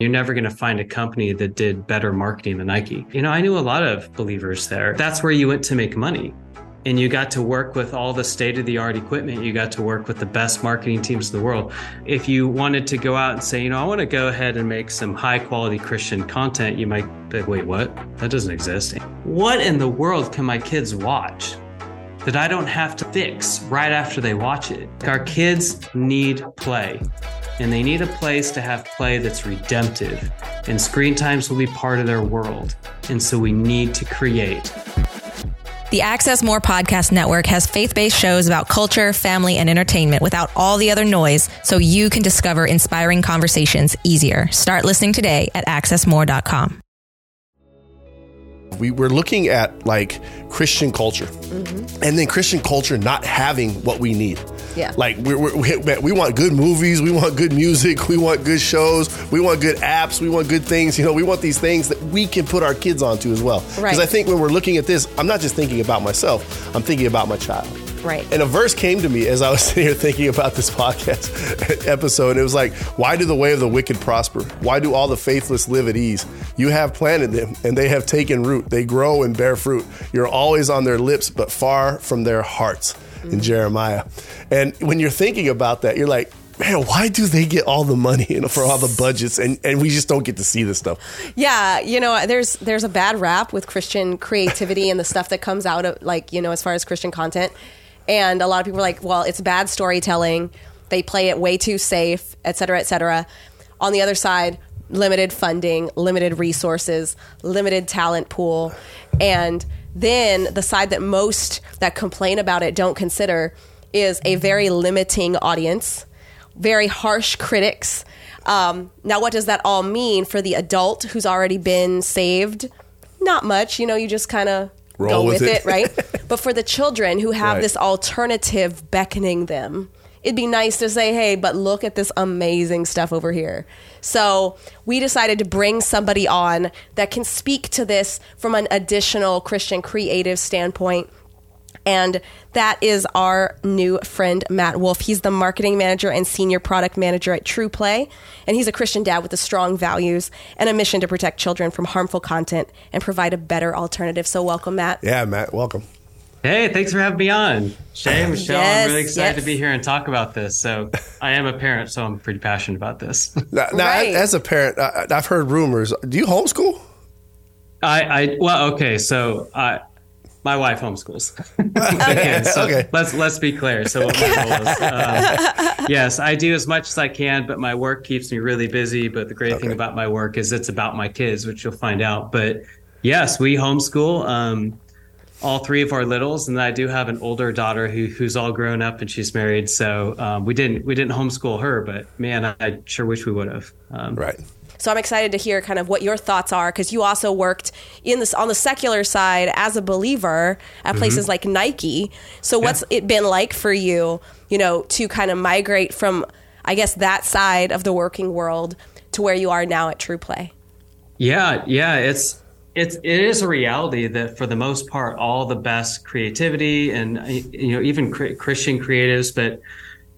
You're never going to find a company that did better marketing than Nike. You know, I knew a lot of believers there. That's where you went to make money. And you got to work with all the state of the art equipment. You got to work with the best marketing teams in the world. If you wanted to go out and say, you know, I want to go ahead and make some high quality Christian content, you might be, wait, what? That doesn't exist. What in the world can my kids watch? that I don't have to fix right after they watch it. Our kids need play, and they need a place to have play that's redemptive, and screen times will be part of their world. And so we need to create. The Access More Podcast Network has faith based shows about culture, family, and entertainment without all the other noise so you can discover inspiring conversations easier. Start listening today at accessmore.com we were looking at like Christian culture mm-hmm. and then Christian culture not having what we need. Yeah. Like we're, we're, we we want good movies, we want good music, we want good shows, we want good apps, we want good things. You know, we want these things that we can put our kids onto as well. Because right. I think when we're looking at this, I'm not just thinking about myself, I'm thinking about my child. Right. And a verse came to me as I was sitting here thinking about this podcast episode. It was like, Why do the way of the wicked prosper? Why do all the faithless live at ease? You have planted them, and they have taken root. They grow and bear fruit. You're always on their lips, but far from their hearts. In mm. Jeremiah. And when you're thinking about that, you're like, man, why do they get all the money you know, for all the budgets and, and we just don't get to see this stuff? Yeah, you know, there's there's a bad rap with Christian creativity and the stuff that comes out of like, you know, as far as Christian content. And a lot of people are like, well, it's bad storytelling. They play it way too safe, et cetera, et cetera. On the other side, limited funding, limited resources, limited talent pool. And then the side that most that complain about it don't consider is a very limiting audience, very harsh critics. Um, now, what does that all mean for the adult who's already been saved? Not much. You know, you just kind of Roll go with, with it. it, right? but for the children who have Right. this alternative beckoning them, it'd be nice to say, hey, but look at this amazing stuff over here. So we decided to bring somebody on that can speak to this from an additional Christian creative standpoint. And that is our new friend, Matt Wolf. He's the marketing manager and senior product manager at TruPlay. And he's a Christian dad with the strong values and a mission to protect children from harmful content and provide a better alternative. So, welcome, Matt. Yeah, Matt, welcome. Hey, thanks for having me on. Shay, Michelle, Yes, I'm really excited yes. to be here and talk about this. So, I am a parent, so I'm pretty passionate about this. Now, now, Right. as a parent, I, I've heard rumors. Do you homeschool? I, I, well, okay, so I, my wife homeschools. okay, so Okay. let's let's be clear. So, what my goal is, um, yes, I do as much as I can, but my work keeps me really busy. But the great thing about my work is it's about my kids, which you'll find out. But yes, we homeschool. Um, all three of our littles, and I do have an older daughter who who's all grown up and she's married. So um, we didn't we didn't homeschool her, but man, I, I sure wish we would have. Um, Right. So I'm excited to hear kind of what your thoughts are because you also worked in this on the secular side as a believer at mm-hmm. places like Nike. So what's it been like for you, you know, to kind of migrate from I guess that side of the working world to where you are now at TruPlay? Yeah, yeah, it's it's it is a reality that for the most part, all the best creativity and you know even cr- Christian creatives, but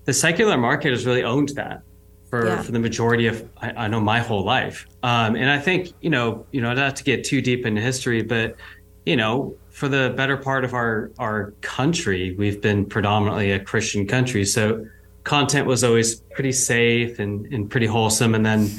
the secular market has really owned that for Yeah. for the majority of I, I know my whole life. Um, and I think you know you know not to get too deep into history, but you know for the better part of our our country, we've been predominantly a Christian country, so content was always pretty safe and, and pretty wholesome, and then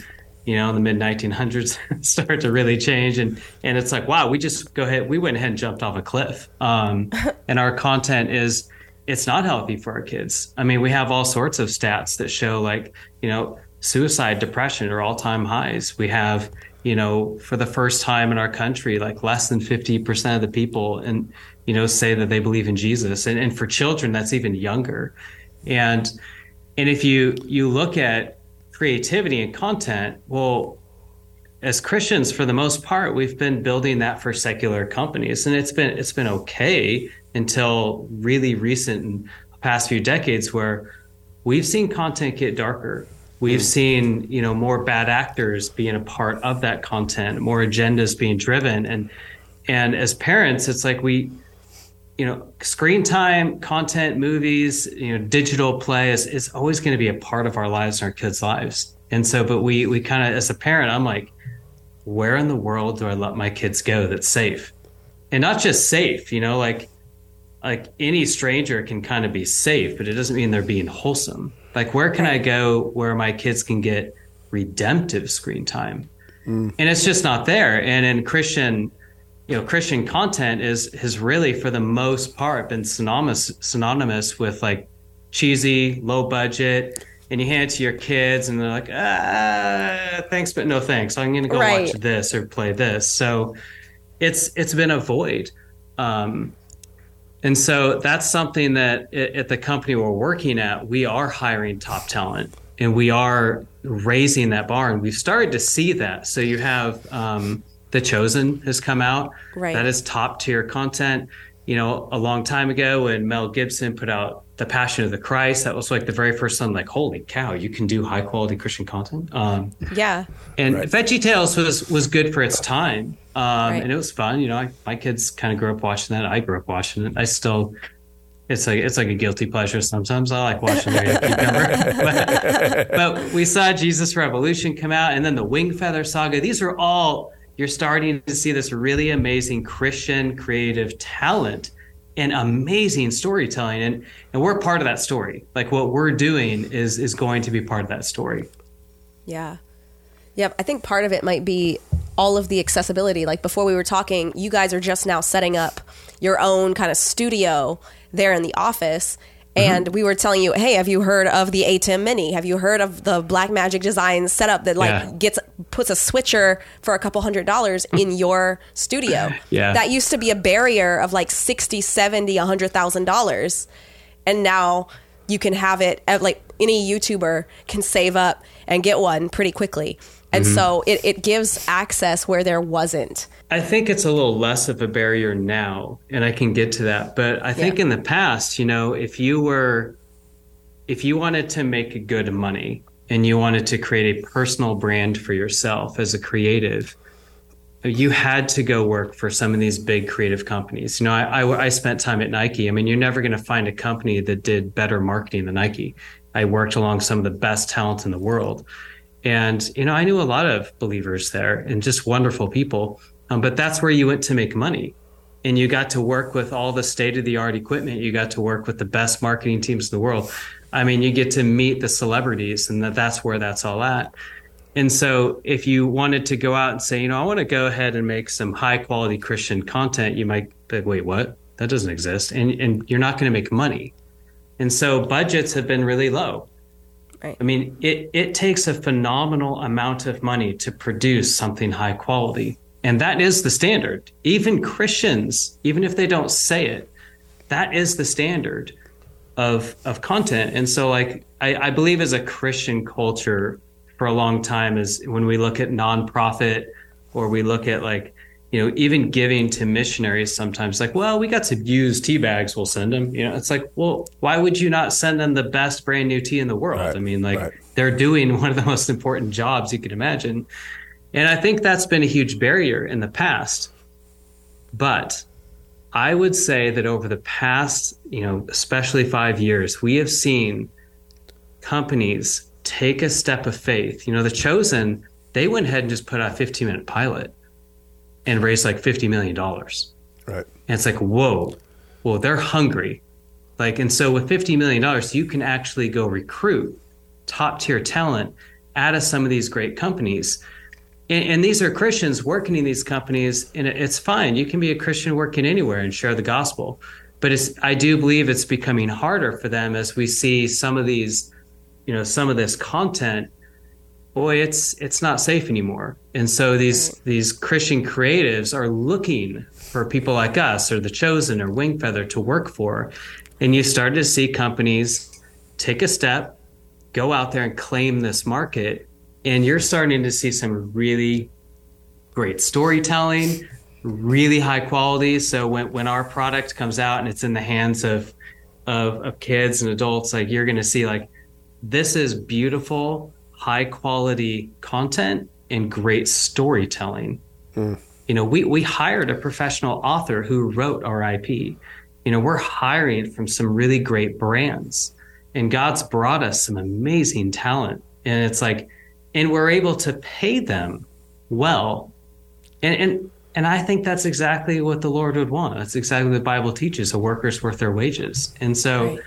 you know, in the mid 1900s start to really change. And, and it's like, wow, we just go ahead, we went ahead and jumped off a cliff. Um, and our content is, it's not healthy for our kids. I mean, we have all sorts of stats that show like, you know, suicide, depression are all time highs. We have, you know, for the first time in our country, like less than 50% of the people and, you know, say that they believe in Jesus. And, and for children, that's even younger. And, and if you, you look at creativity and content, well, as Christians, for the most part, we've been building that for secular companies, and it's been it's been okay until really recent past few decades, where we've seen content get darker. We've hmm. seen you know more bad actors being a part of that content, more agendas being driven, and and as parents, it's like we you know, screen time, content, movies, you know, digital play is, is always going to be a part of our lives and our kids' lives. And so, but we we kind of as a parent, I'm like, where in the world do I let my kids go that's safe, and not just safe, you know, like like any stranger can kind of be safe, but it doesn't mean they're being wholesome. Like, where can I go where my kids can get redemptive screen time? Mm. And it's just not there. And in Christian, you know, Christian content is has really, for the most part, been synonymous synonymous with like cheesy, low budget, and you hand it to your kids, and they're like, ah, thanks, but no thanks. I'm going to go right. watch this or play this. So it's it's been a void. Um, and so that's something that at the company we're working at, we are hiring top talent and we are raising that bar. And we've started to see that. So you have um, The Chosen has come out. Right. That is top tier content. You know, a long time ago when Mel Gibson put out The Passion of the Christ, that was like the very first time, like, holy cow, you can do high quality Christian content. Um, yeah. And right. Veggie Tales was, was good for its time. Um, right. and it was fun. You know, I, my kids kind of grew up watching that. I grew up watching it. I still, it's like it's like a guilty pleasure. Sometimes I like watching their cucumber. but, but we saw Jesus Revolution come out, and then the Wing Feather Saga. These are all you're starting to see this really amazing Christian creative talent and amazing storytelling, and and we're part of that story. Like what we're doing is is going to be part of that story. Yeah. Yep. I think part of it might be all of the accessibility. Like before we were talking, you guys are just now setting up your own kind of studio there in the office. Mm-hmm. And we were telling you, hey, have you heard of the ATEM Mini? Have you heard of the Blackmagic Design setup that like yeah. gets puts a switcher for a couple hundred dollars in your studio? yeah. That used to be a barrier of like 60, 70, $100,000. And now you can have it at like any YouTuber can save up and get one pretty quickly. And mm-hmm. so it, it gives access where there wasn't. I think it's a little less of a barrier now, and I can get to that. But I think yeah. in the past, you know, if you were, if you wanted to make good money and you wanted to create a personal brand for yourself as a creative, you had to go work for some of these big creative companies. You know, I, I, I spent time at Nike. I mean, you're never going to find a company that did better marketing than Nike. I worked along some of the best talent in the world. And, you know, I knew a lot of believers there and just wonderful people. Um, but that's where you went to make money. And you got to work with all the state of the art equipment. You got to work with the best marketing teams in the world. I mean, you get to meet the celebrities, and that, that's where that's all at. And so, if you wanted to go out and say, you know, I want to go ahead and make some high quality Christian content, you might be like, wait, what? That doesn't exist. And, and you're not going to make money. And so, budgets have been really low. Right. I mean, it, it takes a phenomenal amount of money to produce something high quality. And that is the standard. Even Christians, even if they don't say it, that is the standard of of content. And so like I, I believe as a Christian culture for a long time is when we look at nonprofit or we look at like you know, even giving to missionaries sometimes, like, well, we got to use tea bags, we'll send them. You know, it's like, well, why would you not send them the best brand new tea in the world? Right, I mean, like, right. they're doing one of the most important jobs you could imagine. And I think that's been a huge barrier in the past. But I would say that over the past, you know, especially five years, we have seen companies take a step of faith. You know, the chosen, they went ahead and just put out a 15 minute pilot and raise like $50 million. Right. And it's like, whoa, well, they're hungry. Like, and so with $50 million, you can actually go recruit top tier talent out of some of these great companies. And, and, these are Christians working in these companies, and it's fine. You can be a Christian working anywhere and share the gospel. But it's, I do believe it's becoming harder for them as we see some of these, you know, some of this content boy, it's it's not safe anymore. And so these right. these Christian creatives are looking for people like us or the chosen or wing feather to work for. And you start to see companies take a step, go out there and claim this market. And you're starting to see some really great storytelling, really high quality. So when, when our product comes out and it's in the hands of, of, of kids and adults, like you're going to see like, this is beautiful high quality content and great storytelling. Mm. You know, we, we hired a professional author who wrote our IP. You know, we're hiring from some really great brands, and God's brought us some amazing talent. And it's like, and we're able to pay them well. And, and, and I think that's exactly what the Lord would want. That's exactly what the Bible teaches a worker's worth their wages. And so right.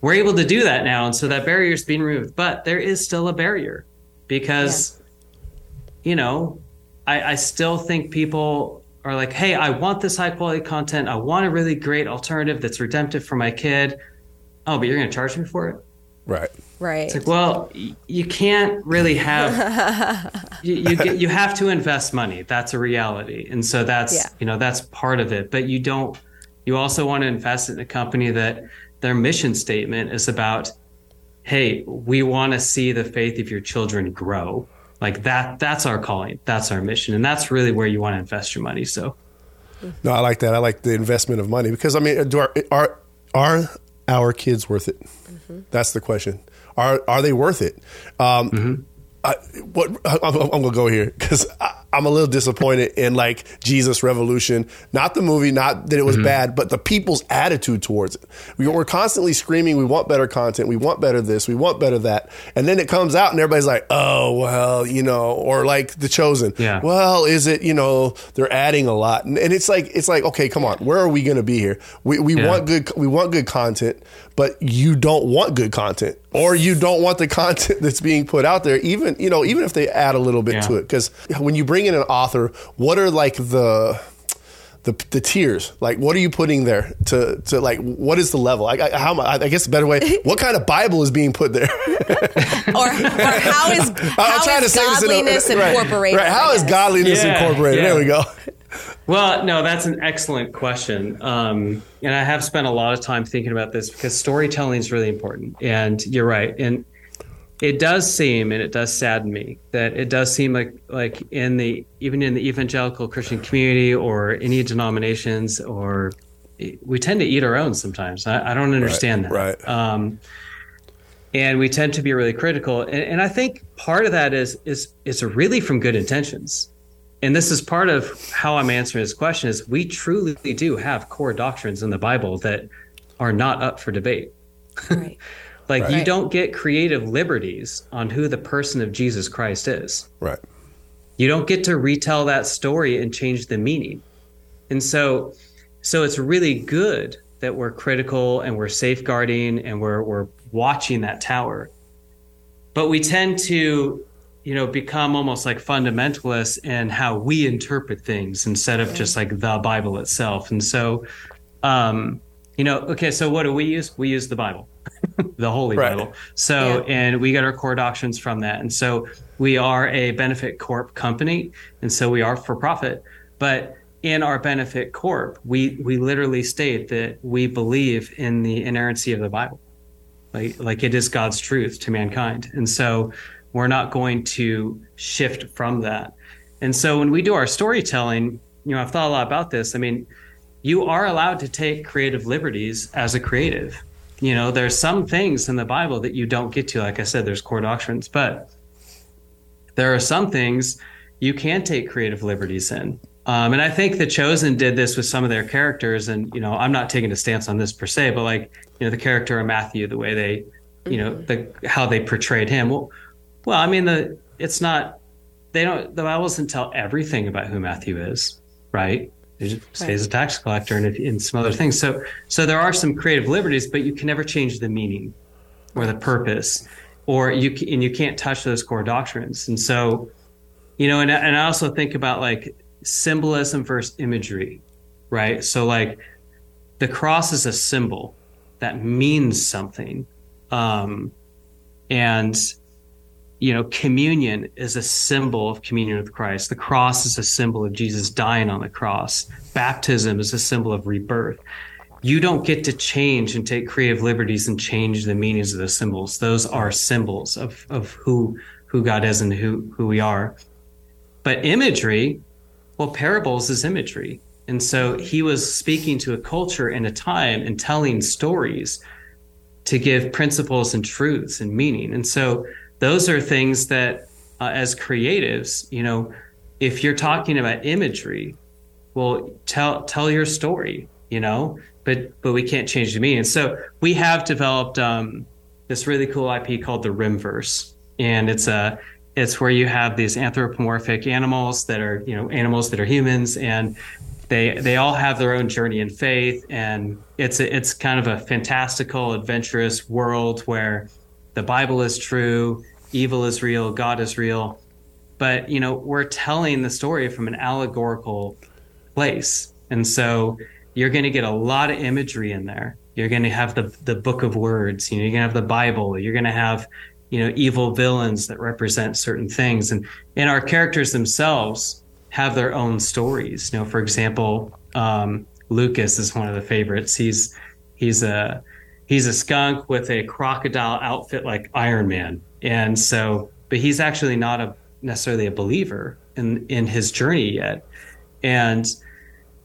We're able to do that now. And so that barrier is being removed. But there is still a barrier because, yeah. you know, I, I still think people are like, hey, I want this high quality content. I want a really great alternative that's redemptive for my kid. Oh, but you're going to charge me for it? Right. Right. It's like, well, you can't really have you you, get, you have to invest money. That's a reality, and so that's yeah. you know that's part of it. But you don't. You also want to invest in a company that their mission statement is about, hey, we want to see the faith of your children grow. Like that. That's our calling. That's our mission, and that's really where you want to invest your money. So. No, I like that. I like the investment of money because I mean, are are, are our kids worth it? Mm-hmm. That's the question. Are are they worth it? Um, mm-hmm. I, what I'm, I'm, gonna go here because I'm a little disappointed in like Jesus Revolution, not the movie, not that it was mm-hmm. bad, but the people's attitude towards it. We, are constantly screaming, we want better content, we want better this, we want better that, and then it comes out and everybody's like, oh well, you know, or like The Chosen, yeah. Well, is it you know they're adding a lot, and, and it's like it's like okay, come on, where are we gonna be here? We we yeah. want good we want good content, but you don't want good content, or you don't want the content that's being put out there, even you know even if they add a little bit yeah. to it, because when you bring in an author, what are like the the, the tiers? Like what are you putting there to to like what is the level? I, I how I guess a better way what kind of Bible is being put there? Or, or how is how is godliness a, incorporated right, right. how is godliness yeah, incorporated? Yeah. there we go well no that's an excellent question. Um, and I have spent a lot of time thinking about this because storytelling is really important. And you're right. And it does seem and it does sadden me that it does seem like like in the even in the evangelical christian community or any denominations or we tend to eat our own sometimes. I, I don't understand right, that. right. Um, and we tend to be really critical. And, and i think part of that is is is really from good intentions and this is part of how i'm answering this question is we truly do have core doctrines in the bible that are not up for debate right Like right. you don't get creative liberties on who the person of Jesus Christ is. Right. You don't get to retell that story and change the meaning. And so so it's really good that we're critical and we're safeguarding and we're we're watching that tower. But we tend to you know become almost like fundamentalists in how we interpret things instead of just like the bible itself and so um you know okay so what do we use we use the bible the Holy right. Bible. So, yeah. and we get our core doctrines from that. And so we are a benefit corp company. And so we are for profit. But in our benefit corp, we, we literally state that we believe in the inerrancy of the Bible. Like, like it is God's truth to mankind. And so we're not going to shift from that. And so when we do our storytelling, you know, I've thought a lot about this. I mean, you are allowed to take creative liberties as a creative. You know there's some things in the bible that you don't get to. Like i said there's core doctrines but there are some things you can take creative liberties in. Um, and i think the chosen did this with some of their characters. And you know i'm not taking a stance on this per se but like you know the character of matthew the way they you know the how they portrayed him. Well well i mean the it's not they don't the bible doesn't tell everything about who matthew is right he just stays a tax collector and, and some other things. So, so there are some creative liberties, but you can never change the meaning or the purpose, or you and you can't touch those core doctrines. And so, you know, and and I also think about like symbolism versus imagery, right? So, like the cross is a symbol that means something, um, and you know, communion is a symbol of communion with Christ. The cross is a symbol of Jesus dying on the cross. Baptism is a symbol of rebirth. You don't get to change and take creative liberties and change the meanings of those symbols. Those are symbols of, of who who God is and who who we are. But imagery, well, parables is imagery. And so he was speaking to a culture and a time and telling stories to give principles and truths and meaning. And so those are things that uh, as creatives you know if you're talking about imagery well tell tell your story you know but but we can't change the meaning. So we have developed um, this really cool ip called the rimverse. And it's a it's where you have these anthropomorphic animals that are you know animals that are humans and they they all have their own journey in faith. And it's a, it's kind of a fantastical adventurous world where the bible is true evil is real god is real. But you know we're telling the story from an allegorical place. And so you're going to get a lot of imagery in there. You're going to have the the book of words you know you're going to have the bible you're going to have you know evil villains that represent certain things. And and our characters themselves have their own stories. You know for example um, lucas is one of the favorites. He's he's a he's a skunk with a crocodile outfit like iron man. And so but he's actually not a necessarily a believer in in his journey yet. And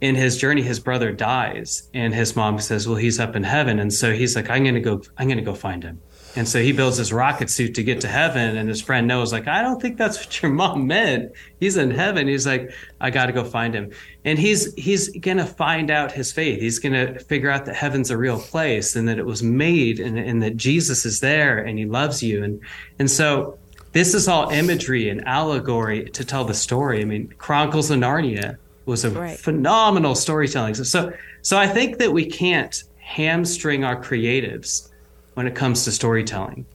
in his journey his brother dies and his mom says well he's up in heaven. And so he's like i'm going to go i'm going to go find him and so he builds this rocket suit to get to heaven. And his friend knows, like, I don't think that's what your mom meant. He's in heaven. He's like, I got to go find him. And he's he's gonna find out his faith. He's gonna figure out that heaven's a real place and that it was made and, and that Jesus is there and he loves you. And and so this is all imagery and allegory to tell the story. I mean, Chronicles of Narnia was a right. phenomenal storytelling. So so I think that we can't hamstring our creatives when it comes to storytelling.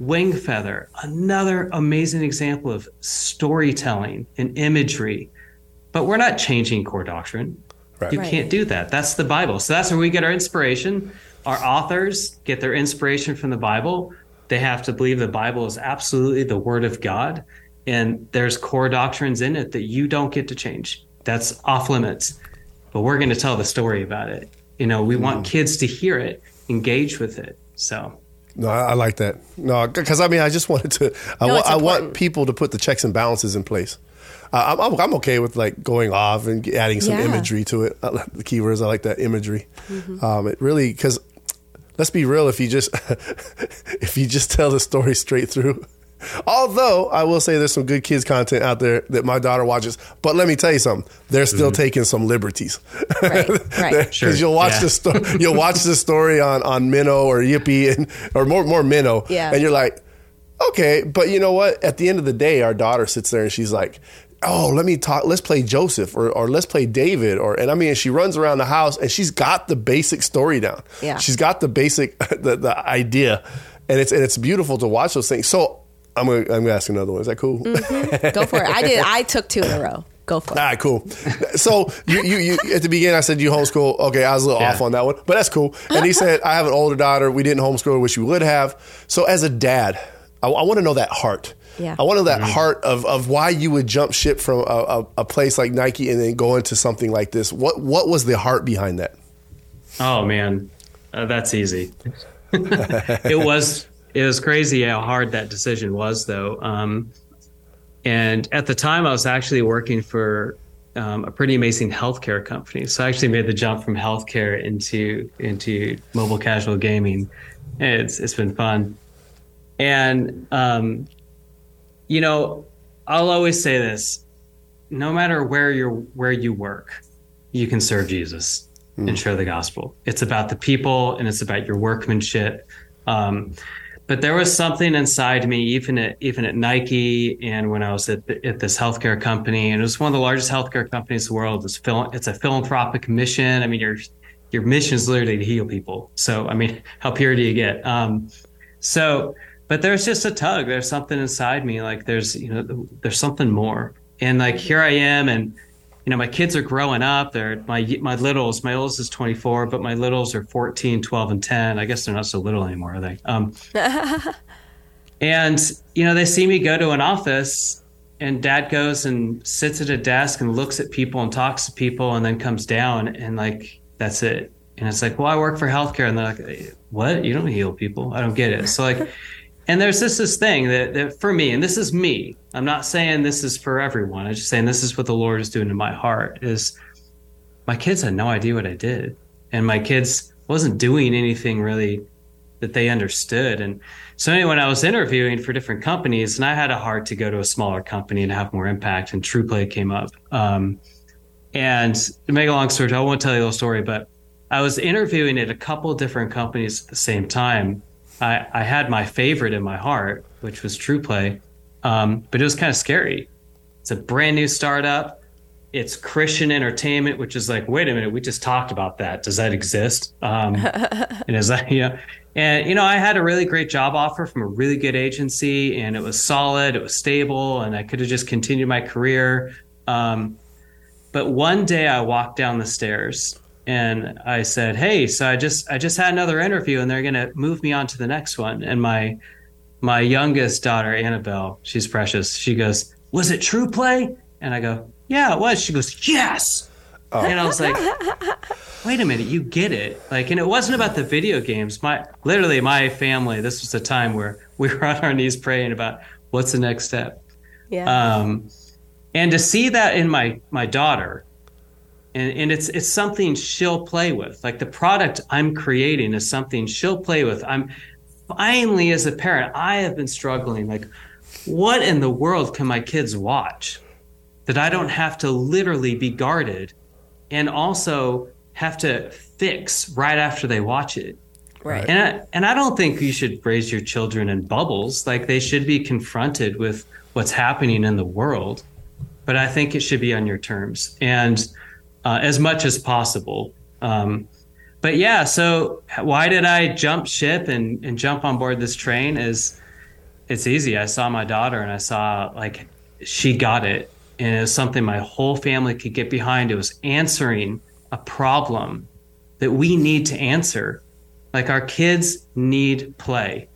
Wing Feather, another amazing example of storytelling and imagery. But we're not changing core doctrine. Right. You right. can't do that. That's the Bible. So that's where we get our inspiration. Our authors get their inspiration from the Bible. They have to believe the Bible is absolutely the Word of God. And there's core doctrines in it that you don't get to change. That's off limits. But we're going to tell the story about it. You know, we mm. want kids to hear it, engage with it. So. No, I, I like that. No, because I mean, I just wanted to. I, no, I want people to put the checks and balances in place. Uh, I'm, I'm okay with like going off and adding some yeah. imagery to it. I, the keywords, I like that imagery. Mm-hmm. Um, it really because let's be real. If you just if you just tell the story straight through, Although I will say there's some good kids content out there that my daughter watches. But let me tell you something, they're still mm-hmm. taking some liberties. Right, right. Because sure. you'll watch yeah. the story, you'll watch the story on on Minno or Yippee and or more more Minno, yeah. and you're like, okay, but you know what? At the end of the day, our daughter sits there and she's like, oh, let me talk, let's play Joseph or, or let's play David. Or, and I mean, she runs around the house and she's got the basic story down. Yeah. She's got the basic, the, the idea. And it's, and it's beautiful to watch those things. So I'm gonna, I'm gonna ask another one. Is that cool? Mm-hmm. Go for it. I did. I took two in a row. Go for it. All right, cool. So you, you, you at the beginning, I said you homeschool. Okay, I was a little yeah. off on that one, but that's cool. And he said I have an older daughter. We didn't homeschool, which we would have. So as a dad, I, I want to know that heart. Yeah. I want to know that mm-hmm. heart of, of why you would jump ship from a, a, a, place like Nike and then go into something like this. What what was the heart behind that? Oh man, uh, that's easy. it was it was crazy how hard that decision was, though. Um, and at the time, I was actually working for um, a pretty amazing healthcare company. So I actually made the jump from healthcare into into mobile casual gaming. And it's it's been fun, and um, you know, I'll always say this: no matter where you're where you work, you can serve Jesus mm. and share the gospel. It's about the people, and it's about your workmanship. Um, but there was something inside me, even at even at Nike, and when I was at, the, at this healthcare company, and it was one of the largest healthcare companies in the world. It's phil- it's a philanthropic mission. I mean, your your mission is literally to heal people. So, I mean, how pure do you get? Um, so, but there's just a tug. There's something inside me. Like there's you know there's something more. And like here I am, and you know, my kids are growing up. They're my my littles. My oldest is 24, but my littles are 14, 12, and 10. I guess they're not so little anymore, are they? Um, and you know, they see me go to an office, and Dad goes and sits at a desk and looks at people and talks to people, and then comes down and like that's it. And it's like, well, I work for healthcare, and they're like, what? You don't heal people? I don't get it. So like. And there's this this thing that, that for me, and this is me. I'm not saying this is for everyone. I'm just saying this is what the Lord is doing in my heart. Is my kids had no idea what I did, and my kids wasn't doing anything really that they understood. And so anyway, when I was interviewing for different companies, and I had a heart to go to a smaller company and have more impact, and TruPlay came up. Um, and to make a long story, I won't tell you the whole story, but I was interviewing at a couple different companies at the same time I, I had my favorite in my heart, which was TruPlay. Um, but it was kind of scary. It's a brand new startup. It's Christian entertainment, which is like, wait a minute, we just talked about that. Does that exist? Um, and is that, you know, and you know, I had a really great job offer from a really good agency, and it was solid, it was stable, and I could have just continued my career. Um, but one day I walked down the stairs and I said, "Hey, so I just I just had another interview, and they're going to move me on to the next one." And my my youngest daughter, Annabelle, she's precious. She goes, "Was it TruPlay?" And I go, "Yeah, it was." She goes, "Yes." Oh. And I was like, "Wait a minute, you get it!" Like, and it wasn't about the video games. My literally, my family. This was a time where we were on our knees praying about what's the next step. Yeah. Um, and to see that in my my daughter and, and it's it's something she'll play with. Like the product i'm creating is something she'll play with. I'm finally as a parent i have been struggling like what in the world can my kids watch that i don't have to literally be guarded and also have to fix right after they watch it? Right. And I, and I don't think you should raise your children in bubbles. Like they should be confronted with what's happening in the world. But i think it should be on your terms. And uh, as much as possible. Um, but yeah, so why did I jump ship and, and jump on board this train? Is it's easy. I saw my daughter and I saw like she got it, and it was something my whole family could get behind. It was answering a problem that we need to answer. Like our kids need play,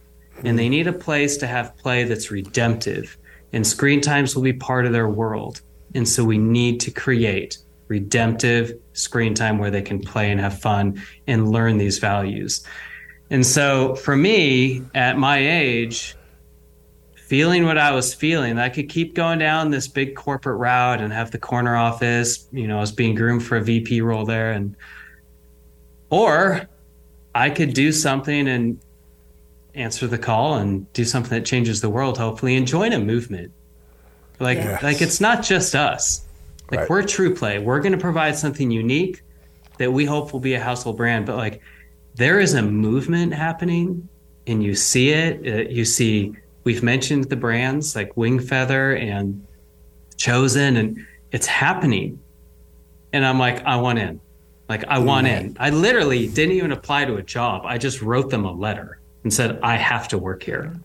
and they need a place to have play that's redemptive. And screen times will be part of their world. And so we need to create redemptive screen time where they can play and have fun and learn these values. And so for me, at my age, feeling what I was feeling, I could keep going down this big corporate route and have the corner office, you know, I was being groomed for a VP role there and or I could do something and answer the call and do something that changes the world hopefully and join a movement. Like yes. like it's not just us like right. we're TruPlay. We're going to provide something unique that we hope will be a household brand. But like there is a movement happening, and you see it. Uh, you see we've mentioned the brands like Wing Feather and Chosen, and it's happening. And I'm like, I want in. Like I want right. in. I literally didn't even apply to a job. I just wrote them a letter and said, I have to work here.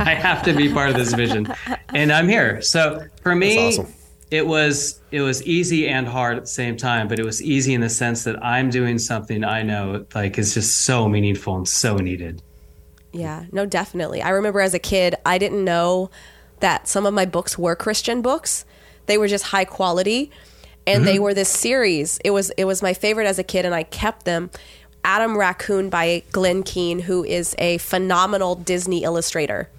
I have to be part of this vision. And I'm here. So for me, awesome it was it was easy and hard at the same time but it was easy in the sense that i'm doing something i know like is just so meaningful and so needed. Yeah no definitely. I remember as a kid i didn't know that some of my books were christian books. They were just high quality and mm-hmm. they were this series. It was it was my favorite as a kid and i kept them. Adam raccoon by glen keane who is a phenomenal disney illustrator.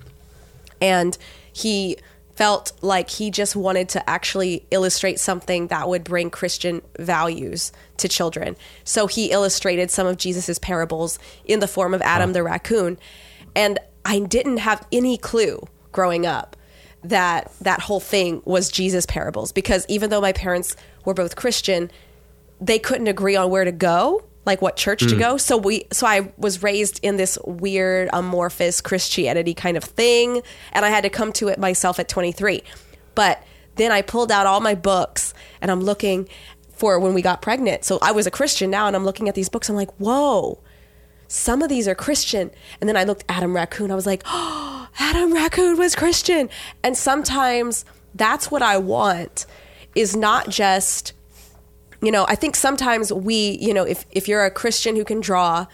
And he felt like he just wanted to actually illustrate something that would bring Christian values to children. So he illustrated some of Jesus's parables in the form of Adam the raccoon. And I didn't have any clue growing up that that whole thing was Jesus parables because even though my parents were both Christian, they couldn't agree on where to go like what church mm. to go. So we so I was raised in this weird amorphous Christianity kind of thing and I had to come to it myself at 23. But then I pulled out all my books and I'm looking for when we got pregnant. So I was a Christian now and I'm looking at these books I'm like, "Whoa. Some of these are Christian." And then I looked Adam Raccoon. I was like, "Oh, Adam Raccoon was Christian." And sometimes that's what I want is not just you know, I think sometimes we, you know, if, if you're a Christian who can draw,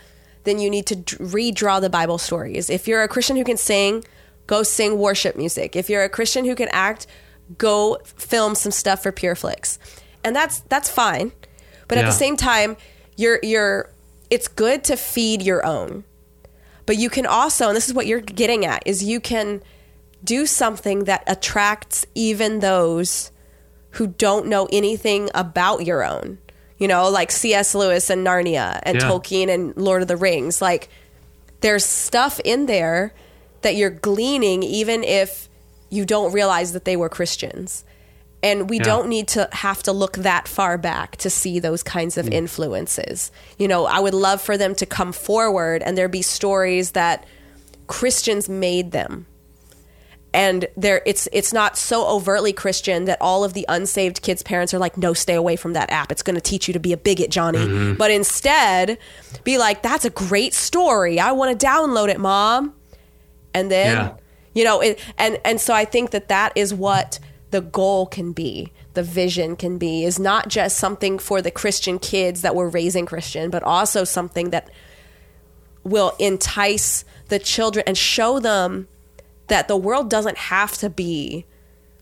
then you need to d- redraw the Bible stories. If you're a Christian who can sing, go sing worship music. If you're a Christian who can act, go film some stuff for PureFlix. And that's that's fine. But yeah. at the same time, you're you're it's good to feed your own. But you can also, and this is what you're getting at, is you can do something that attracts even those who don't know anything about your own. You know, like C.S. Lewis and Narnia and yeah. Tolkien and Lord of the Rings. Like, there's stuff in there that you're gleaning, even if you don't realize that they were Christians. And we yeah. don't need to have to look that far back to see those kinds of mm. influences. You know, I would love for them to come forward and there be stories that Christians made them and there it's it's not so overtly Christian that all of the unsaved kids' parents are like, no, stay away from that app. It's going to teach you to be a bigot, Johnny. Mm-hmm. But instead, be like, that's a great story. I want to download it, mom. And then, Yeah. you know, it, and and so I think that that is what the goal can be. The vision can be is not just something for the Christian kids that we're raising Christian, but also something that will entice the children and show them that the world doesn't have to be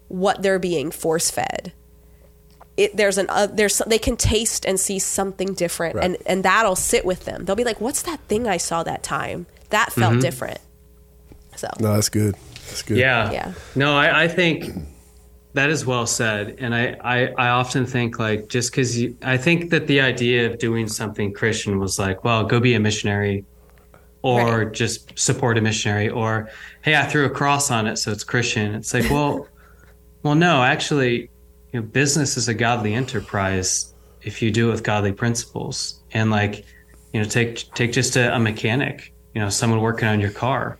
what they're being force fed. It, there's an uh, there's they can taste and see something different Right. and and that'll sit with them. They'll be like, "What's that thing I saw that time? That felt different." So No, that's good. That's good. Yeah. Yeah. No, I, I think that is well said. And I, I, I often think like just because I think that the idea of doing something Christian was like, well, go be a missionary or Right. just support a missionary or hey, I threw a cross on it, so it's Christian. It's like, well, well, no, actually, you know, business is a godly enterprise if you do it with godly principles. And like, you know, take take just a, a mechanic, you know, someone working on your car.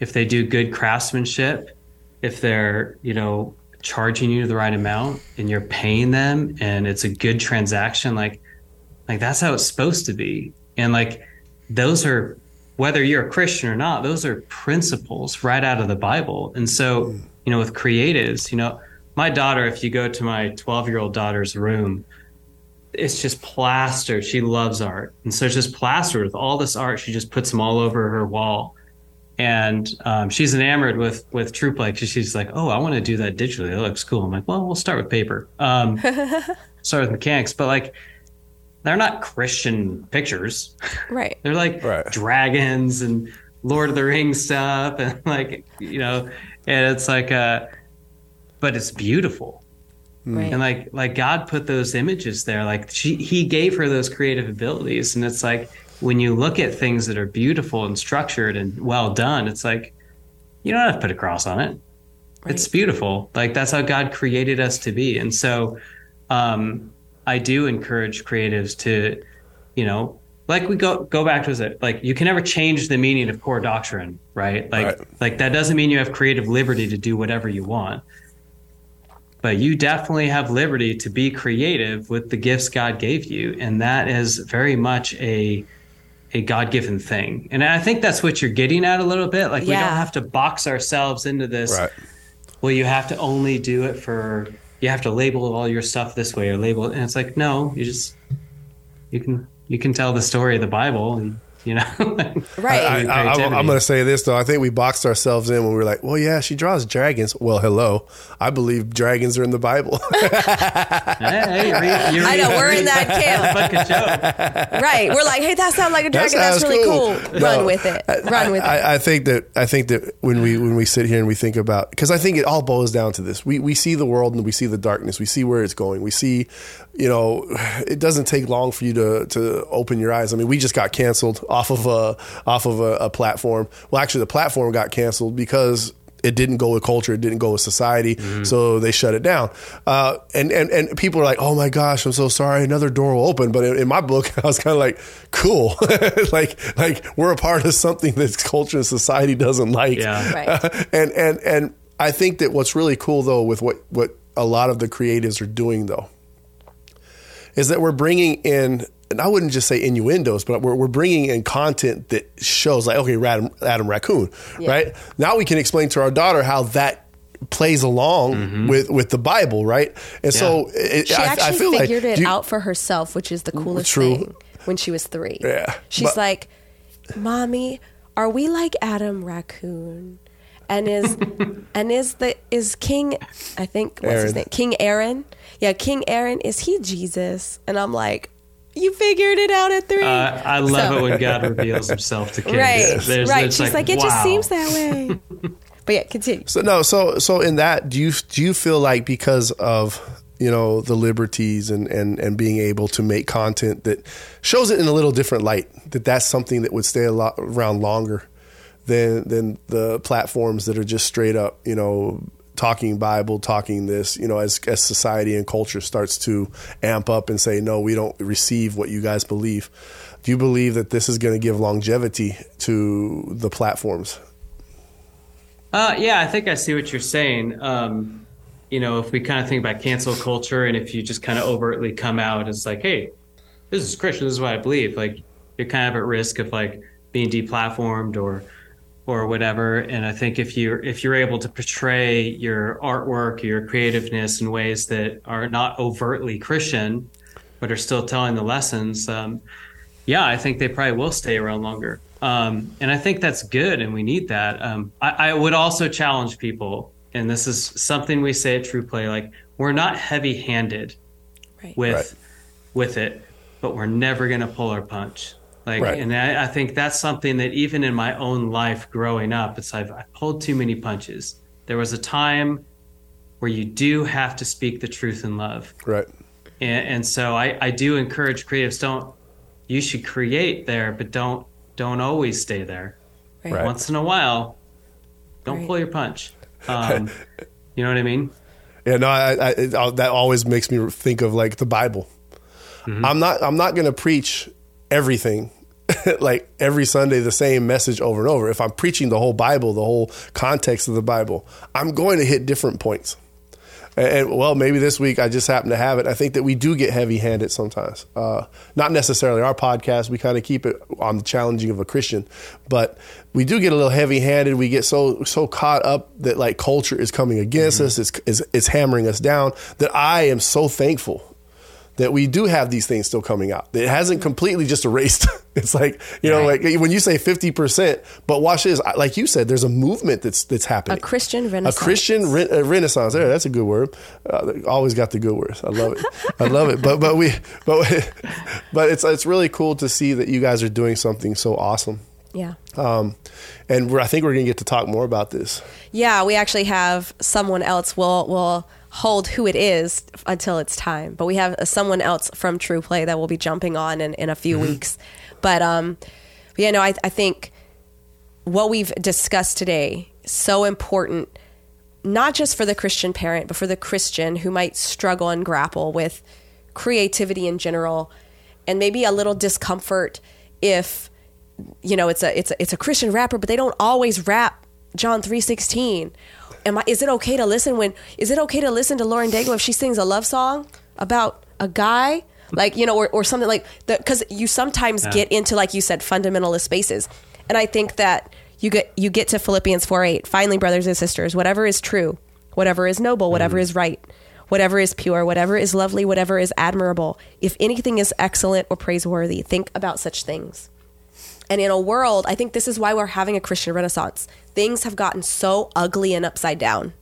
If they do good craftsmanship, if they're, you know, charging you the right amount and you're paying them and it's a good transaction, like like that's how it's supposed to be. And like those are whether you're a Christian or not, those are principles right out of the Bible. And so, you know, with creatives, you know, my daughter, if you go to my 12 year old daughter's room, it's just plastered. She loves art. And so it's just plastered with all this art. She just puts them all over her wall. And um, she's enamored with with TruPlay because she's like, oh, I want to do that digitally. It looks cool. I'm like, well, we'll start with paper. Um, start with mechanics. But like, they're not Christian pictures. right. They're like Right. dragons and Lord of the Rings stuff, and like you know, and it's like, uh, but it's beautiful, Right. and like like God put those images there. Like she, He gave her those creative abilities, and it's like when you look at things that are beautiful and structured and well done, it's like you don't have to put a cross on it. It's beautiful. Like that's how God created us to be, and so um, I do encourage creatives to, you know, like we go go back to it. Like you can never change the meaning of core doctrine, right? Like Right. like that doesn't mean you have creative liberty to do whatever you want. But you definitely have liberty to be creative with the gifts God gave you, and that is very much a a God given thing. And I think that's what you're getting at a little bit. Like we don't have to box ourselves into this Right. well, you have to only do it for you have to label all your stuff this way or label it. And it's like no you just you can you can tell the story of the bible you know Right. I, I, I, creativity. I'm going to say this though. I think we boxed ourselves in when we were like, "Well, yeah, she draws dragons." Well, hello, I believe dragons are in the Bible. hey, you read, you I know we're in that camp. book of Job. right. We're like, hey, that sounds like a That dragon. That's sounds really cool. cool. Run with it. Run with it. I, I think that I think that when we when we sit here and we think about because I think it all boils down to this. We we see the world and we see the darkness. We see where it's going. We see, you know, it doesn't take long for you to to open your eyes. I mean, we just got canceled off of a off of a, a platform. Well, actually, the platform got canceled because it didn't go with culture, it didn't go with society, so they shut it down. Uh, and and and people are like, "Oh my gosh, I'm so sorry." Another door will open, but in, in my book, I was kind of like, "Cool, like like we're a part of something that culture and society doesn't like." Yeah. Right. and and and I think that what's really cool though with what what a lot of the creatives are doing though is that we're bringing in and I wouldn't just say innuendos, but we're, we're bringing in content that shows like, okay, Adam, Adam Raccoon, right? Now we can explain to our daughter how that plays along mm-hmm. with, with the Bible, right? And so it, she I, actually I feel figured like it you- out for herself, which is the mm, coolest True. thing. When she was three, Yeah, she's but- like, "Mommy, are we like Adam Raccoon?" And is and is the is King? I think what's his name? King Aaron. Yeah, King Aaron. Is he Jesus? And I'm like, you figured it out at three. Uh, I love So- it when God reveals Himself to kids. right, There's- right. it's She's like, it just seems that way. but yeah, continue. So no, so so in that, do you do you feel like because of you know the liberties and and and being able to make content that shows it in a little different light, that that's something that would stay a lot around longer than than the platforms that are just straight up, you know, talking Bible, talking this, you know, as as society and culture starts to amp up and say, no, we don't receive what you guys believe. Do you believe that this is going to give longevity to the platforms? Uh, yeah, I think I see what you're saying. Um, you know, if we kind of think about cancel culture, and if you just kind of overtly come out as like, "Hey, this is Christian. This is what I believe," like you're kind of at risk of like being deplatformed or or whatever. And I think if you if you're able to portray your artwork, your creativeness in ways that are not overtly Christian, but are still telling the lessons, um, yeah, I think they probably will stay around longer. Um, and I think that's good, and we need that. Um, I, I, would also challenge people, and this is something we say at TruPlay: like we're not heavy-handed right. with right. with it, but we're never going to pull our punch. Like, right. and I, I, think that's something that even in my own life growing up, it's I've, I pulled too many punches. There was a time where you do have to speak the truth in love, right? And, and so I, I do encourage creatives don't you should create there, but don't don't always stay there. Right. Once in a while, don't right. pull your punch. Um, you know what I mean? Yeah, no, I, I, it, that always makes me think of like the Bible. Mm-hmm. I'm not I'm not going to preach everything like every Sunday the same message over and over. If I'm preaching the whole Bible, the whole context of the Bible, I'm going to hit different points. And, and, well, maybe this week I just happen to have it. I think that we do get heavy handed sometimes. Uh, not necessarily our podcast. We kind of keep it on the challenging of a Christian, but we do get a little heavy handed. We get so so caught up that like culture is coming against mm-hmm. us. It's, it's it's hammering us down. That I am so thankful that we do have these things still coming out. It hasn't completely just erased. it's like you know, right. like when you say fifty percent, but watch this. Like you said, there's a movement that's that's happening. A Christian renaissance. A Christian re- a renaissance. There, that's a good word. Uh, always got the good words. I love it. I love it. But but we but but it's it's really cool to see that you guys are doing something so awesome. Yeah. Um, and I think we're going to get to talk more about this. Yeah, we actually have someone else. Will will hold who it is until it's time. But we have someone else from TruPlay that will be jumping on in, in a few mm-hmm. weeks. But um, but yeah, no, I, I think what we've discussed today so important, not just for the Christian parent, but for the Christian who might struggle and grapple with creativity in general, and maybe a little discomfort if you know it's a it's a, it's a Christian rapper, but they don't always rap John three sixteen am I, is it okay to listen when, is it okay to listen to Lauren Daigle if she sings a love song about a guy? Like, you know, or, or something like that. Cause you sometimes yeah. get into, like you said, fundamentalist spaces. And I think that you get, you get to Philippians 4 8. Finally, brothers and sisters, whatever is true, whatever is noble, whatever mm. is right, whatever is pure, whatever is lovely, whatever is admirable, if anything is excellent or praiseworthy, think about such things. And in a world, I think this is why we're having a Christian renaissance. Things have gotten so ugly and upside down,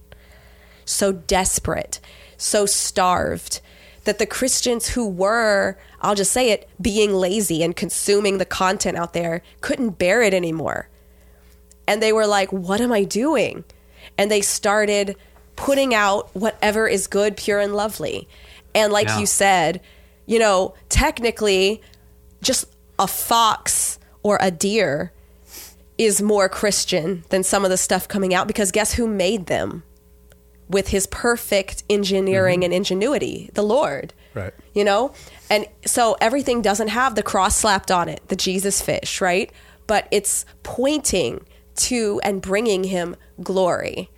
so desperate, so starved that the Christians who were, I'll just say it, being lazy and consuming the content out there couldn't bear it anymore. And they were like, what am I doing? And they started putting out whatever is good, pure, and lovely. And like yeah. you said, you know, technically, just a fox or a deer is more Christian than some of the stuff coming out because guess who made them? With his perfect engineering mm-hmm. and ingenuity, the Lord. Right. You know? And so everything doesn't have the cross slapped on it, the Jesus fish, right? But it's pointing to and bringing him glory.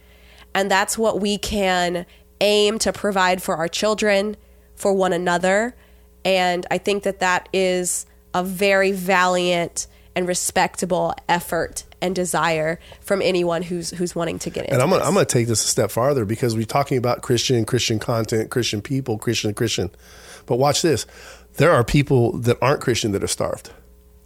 And that's what we can aim to provide for our children, for one another. And I think that that is a very valiant and respectable effort and desire from anyone who's who's wanting to get into. And I'm gonna, I'm going to take this a step farther because we're talking about Christian, Christian content, Christian people, Christian, Christian. But watch this: there are people that aren't Christian that are starved.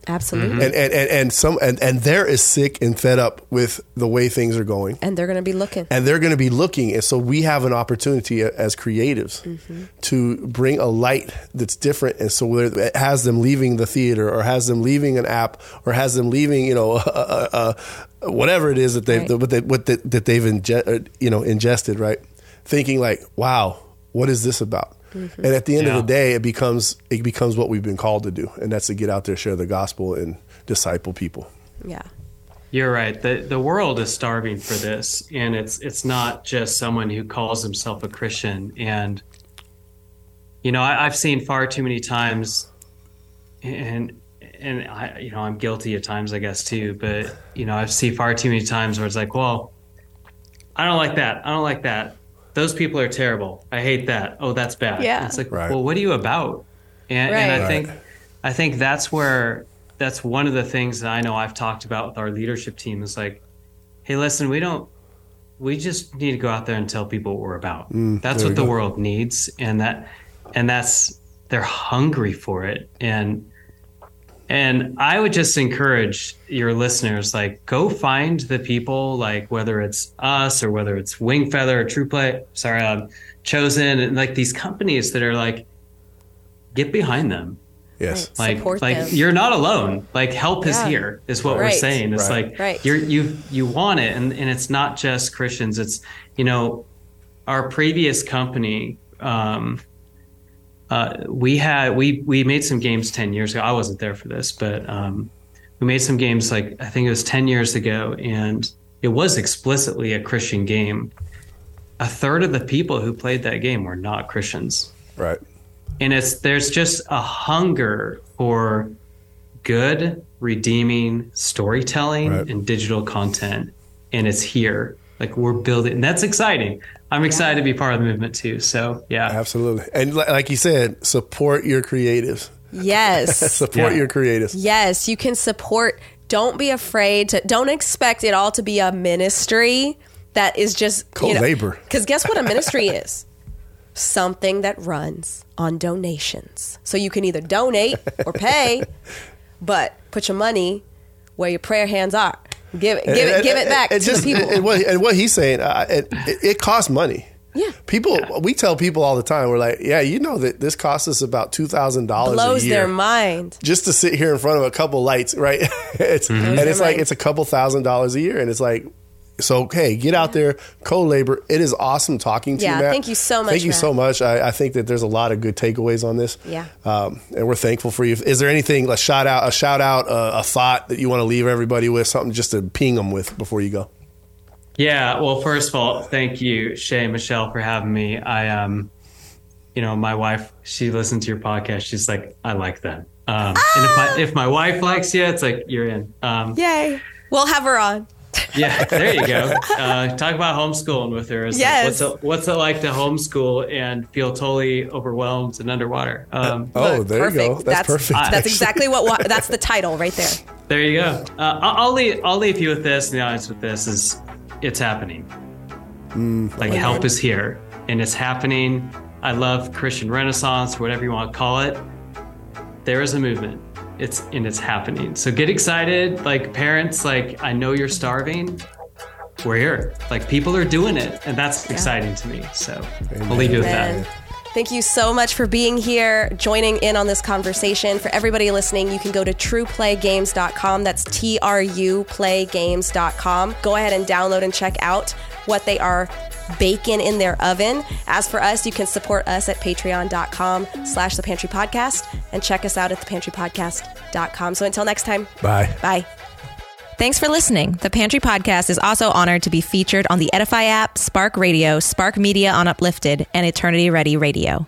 Absolutely. Mm-hmm. And, and, and, and some and, and they're as sick and fed up with the way things are going. And they're going to be looking. And they're going to be looking. And so we have an opportunity as creatives mm-hmm. to bring a light that's different. And so it has them leaving the theater or has them leaving an app or has them leaving, you know, whatever it is that they've, right. they, what they, that they've inge- uh, you know, ingested, right? Thinking like, wow, what is this about? Mm-hmm. And at the end yeah. of the day, it becomes it becomes what we've been called to do, and that's to get out there, share the gospel, and disciple people. Yeah. You're right. The the world is starving for this, and it's it's not just someone who calls himself a Christian. And you know, I, have seen far too many times, and and I you know I'm guilty at times, I guess too. But you know, I've seen far too many times where it's like, well, I don't like that. I don't like that. Those people are terrible. I hate that. Oh, that's bad. Yeah. It's like, Right. well, what are you about? And, and I Right. think, I think that's where that's one of the things that I know I've talked about with our leadership team is like, hey, listen, we don't, we just need to go out there and tell people what we're about. that's Mm, there what the go. world needs, and that, and that's they're hungry for it, and and I would just encourage your listeners, like, go find the people, like whether it's us or whether it's Wingfeather or TruPlay, sorry, um, Chosen, and like these companies that are like, get behind them. Yes. Right. Like, Support like them. you're not alone. Like, help is here, is what we're saying. It's Right. like Right. you're you you want it, and and it's not just Christians. It's you know, our previous company. Um, uh, we had we we made some games 10 years ago i wasn't there for this but um, we made some games like i think it was 10 years ago and it was explicitly a christian game a third of the people who played that game were not christians Right. and it's there's just a hunger for good redeeming storytelling Right. and digital content and it's here like we're building and that's exciting i'm excited to be part of the movement too so yeah Absolutely. And like you said, support your creatives. Yes. Support Yeah. your creatives. Yes, you can support. Don't be afraid to. Don't expect it all to be a ministry that is just Co-labor. Because guess what a ministry is? Something that runs on donations. So you can either donate or pay, but put your money where your prayer hands are. Give it, give it, And- give it back and to just- people. And what, and what he's saying, uh, it, it, it costs money. Yeah. People, we tell people all the time, we're like, yeah, you know that this costs us about two thousand dollars a Blows year their mind. just to sit here in front of a couple lights, right? it's and it's like it's a couple thousand dollars a year, and it's like. So hey, get out there, co-labor. It is awesome talking to Yeah, you, Matt. thank you so much, Thank you Matt. so much. I, I think that there's a lot of good takeaways on this. Yeah. um, and we're thankful for you. Is there anything a shout out, a shout out, uh, a thought that you want to leave everybody with, something just to ping them with before you go? Yeah, well, first of all, thank you, Shay and Michelle, for having me. I um, you know, my wife, she listened to your podcast. She's like, I like that. Um, and if my if my wife likes you, it's like you're in. Um, Yay. We'll have her on. Yeah, there you go. Uh, talk about homeschooling with her. It's like, Yes. what's it, what's it like to homeschool and feel totally overwhelmed and underwater? Um, Oh, Look, there you go. That's, perfect. That's exactly what. That's the title right there. there you go. Uh, I'll, I'll leave. I'll leave you with this. And the audience with this is, it's happening. like help is here, and it's happening. I love Christian Renaissance, whatever you want to call it. There is a movement. It's and it's happening. So get excited, like parents. Like I know you're starving. We're here. Like people are doing it, and that's exciting to me. So I'll leave you with Amen. that. Thank you so much for being here, joining in on this conversation. For everybody listening, you can go to truplaygames.com. That's T R U playgames.com. Go ahead and download and check out what they are baking in their oven. As for us, you can support us at patreon.com slash the pantry podcast and check us out at thepantrypodcast.com. So until next time, Bye. bye. Thanks for listening. The Pantry Podcast is also honored to be featured on the Edify app, Spark Radio, Spark Media on Uplifted, and Eternity Ready Radio.